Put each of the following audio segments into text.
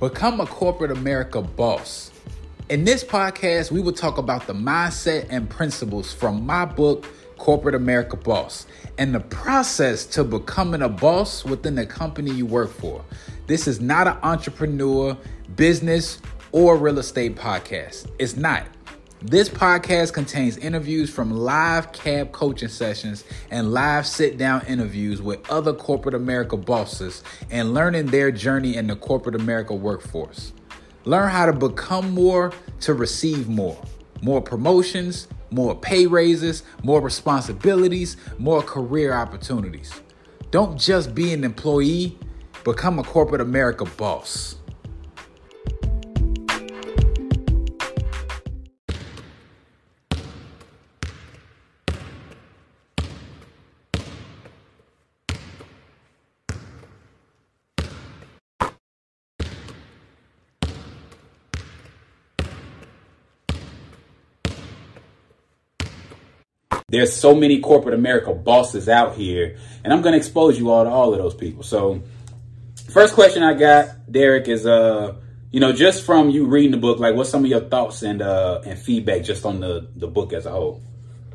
Become a corporate America boss. In this podcast, we will talk about the mindset and principles from my book, Corporate America Boss, and the process to becoming a boss within the company you work for. This is not an entrepreneur, business, or real estate podcast. It's not. This podcast contains interviews from live cab coaching sessions and live sit down interviews with other corporate America bosses and learning their journey in the corporate America workforce. Learn how to become more to receive more. More promotions, more pay raises, more responsibilities, more career opportunities. Don't just be an employee, become a corporate America boss. There's so many corporate America bosses out here, and I'm going to expose you all to all of those people. So, first question I got, Derek, is uh, you know, just from you reading the book, like, what's some of your thoughts and uh and feedback just on the the book as a whole?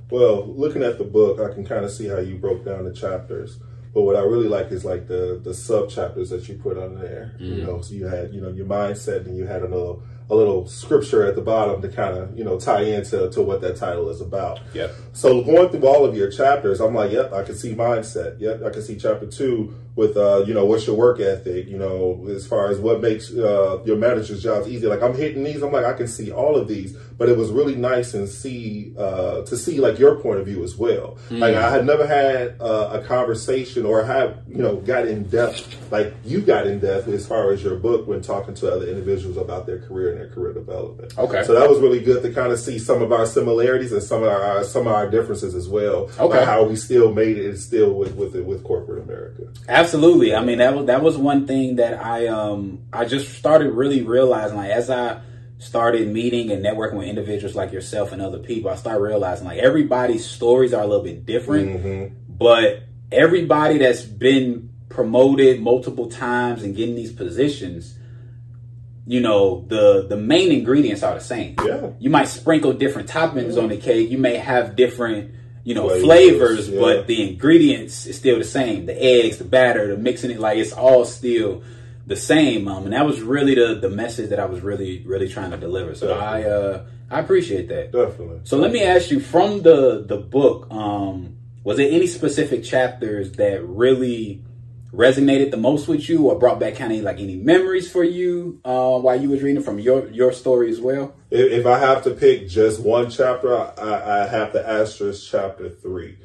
Well, looking at the book, I can kind of see how you broke down the chapters. But what I really like is like the the sub chapters that you put on there. Mm-hmm. You know, so you had you know your mindset, and you had a little a little scripture at the bottom to kind of you know tie into to what that title is about. Yeah. So going through all of your chapters, I'm like, yep, I can see mindset. Yep, I can see chapter two with uh, you know what's your work ethic. You know, as far as what makes uh, your manager's jobs easy. Like I'm hitting these. I'm like I can see all of these, but it was really nice and see uh, to see like your point of view as well. Mm. Like I had never had uh, a conversation or have you know got in depth like you got in depth as far as your book when talking to other individuals about their career and their career development. Okay. So that was really good to kind of see some of our similarities and some of our some of our differences as well. Okay. How we still made it still with with it with corporate America. Absolutely. I mean that was that was one thing that I um I just started really realizing like as I started meeting and networking with individuals like yourself and other people, I started realizing like everybody's stories are a little bit different, mm-hmm. but everybody that's been promoted multiple times and getting these positions you know the the main ingredients are the same. Yeah. You might sprinkle different toppings yeah. on the cake. You may have different you know flavors, flavors yeah. but the ingredients is still the same. The eggs, the batter, the mixing it like it's all still the same. Um, and that was really the the message that I was really really trying to deliver. So Definitely. I uh I appreciate that. Definitely. So let me ask you from the the book um was there any specific chapters that really resonated the most with you or brought back kind of like any memories for you uh, while you was reading from your your story as well? If, if I have to pick just one chapter, I, I have to asterisk chapter three.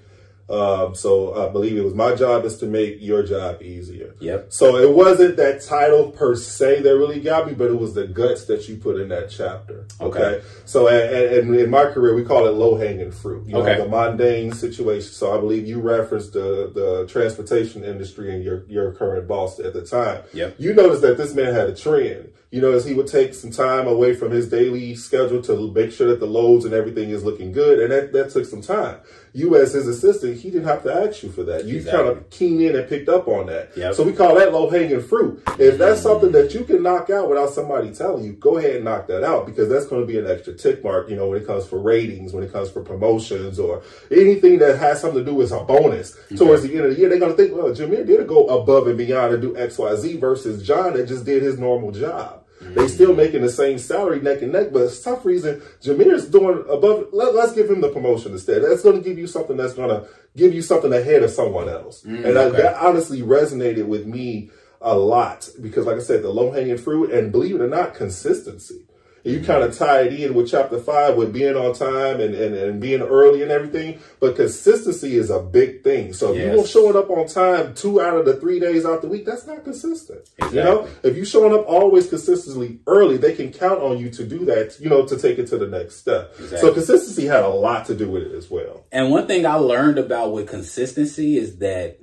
Um, so I believe it was my job is to make your job easier. Yep. So it wasn't that title per se that really got me, but it was the guts that you put in that chapter. Okay. okay? So and, in my career, we call it low hanging fruit. You okay. Know, the mundane situation. So I believe you referenced the the transportation industry and your your current boss at the time. Yep. You noticed that this man had a trend. You notice he would take some time away from his daily schedule to make sure that the loads and everything is looking good, and that that took some time you as his assistant, he didn't have to ask you for that. You exactly. kind of keen in and picked up on that. Yep. So we call that low hanging fruit. If that's something that you can knock out without somebody telling you, go ahead and knock that out because that's going to be an extra tick mark, you know, when it comes for ratings, when it comes for promotions or anything that has something to do with a bonus okay. towards the end of the year. They're going to think, well, Jameer did go above and beyond and do X, Y, Z versus John that just did his normal job. They still making the same salary neck and neck, but for some reason, Jameer's doing above. Let, us give him the promotion instead. That's going to give you something that's going to give you something ahead of someone else. Mm, and okay. I, that honestly resonated with me a lot because, like I said, the low hanging fruit and believe it or not, consistency. And you kind of tie it in with chapter five with being on time and, and, and being early and everything. But consistency is a big thing. So if yes. you're showing up on time two out of the three days out the week, that's not consistent. Exactly. You know, if you're showing up always consistently early, they can count on you to do that, you know, to take it to the next step. Exactly. So consistency had a lot to do with it as well. And one thing I learned about with consistency is that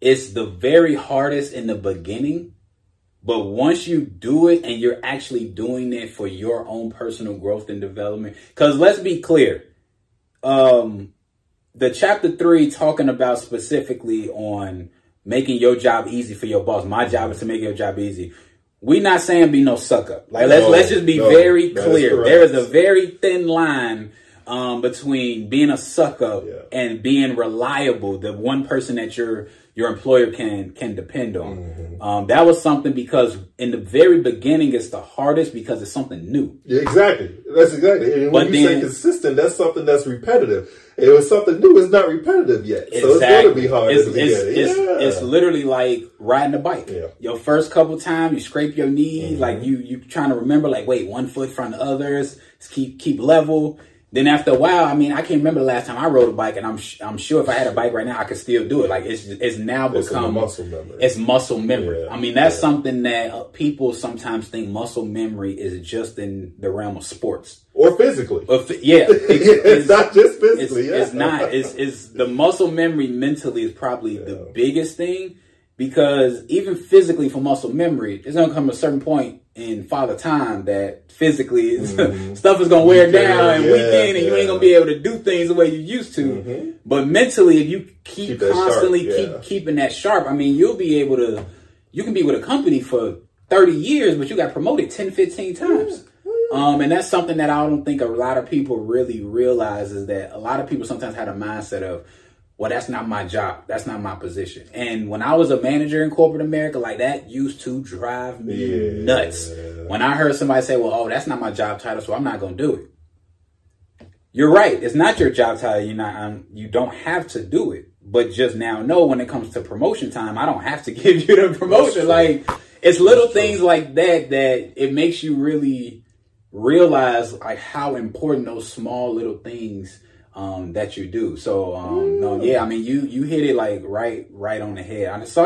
it's the very hardest in the beginning but once you do it and you're actually doing it for your own personal growth and development, because let's be clear, um, the chapter three talking about specifically on making your job easy for your boss. My job is to make your job easy. we not saying be no suck up. Like let's No, let's just be no, very clear. correct. There is a very thin line um, between being a suck up Yeah. and being reliable. The one person that your your employer can can depend on. Mm-hmm. Um, that was something because in the very beginning it's the hardest because it's something new. Yeah, exactly. That's exactly. And when But you say consistent, that's something that's repetitive. It was something new. It's not repetitive yet, so it's going to be hard It's, it's, it's, yeah. it's literally like riding a bike. Yeah. Your first couple times, you scrape your knee, Mm-hmm. like you you trying to remember, like wait, one foot from the others, keep keep level. Then after a while, I mean, I can't remember the last time I rode a bike, and I'm sh- I'm sure if I had a bike right now, I could still do it. Like it's it's now It's become muscle memory. It's muscle memory. Yeah. I mean, that's Yeah. something that uh, people sometimes think muscle memory is just in the realm of sports. or physically. But f- yeah, it's, not just it's, physically. yeah. it's not. It's, it's the muscle memory mentally is probably the biggest thing because even physically for muscle memory, it's gonna come a certain point in father time that physically is- stuff is gonna wear down and Mm-hmm. yeah, weaken, and you ain't gonna be able to do things the way you used to. But mentally, if you keep, Keep constantly sharp, yeah. keep keeping that sharp, I mean, you'll be able to. You can be with a company for 30 years, but you got promoted 10, 15 times. Um, and that's something that I don't think a lot of people really realize is that a lot of people sometimes had a mindset of, well, that's not my job. That's not my position. And when I was a manager in corporate America, like that used to drive me Yeah. nuts. When I heard somebody say, well, oh, that's not my job title, so I'm not going to do it. You're right. It's not your job title. You're not, um, you don't have to do it. But just now know when it comes to promotion time, I don't have to give you the promotion. Like it's little That's true. things like that that it makes you really realize like how important those small little things um that you do. So um no, yeah, I mean you you hit it like right right on the head. I saw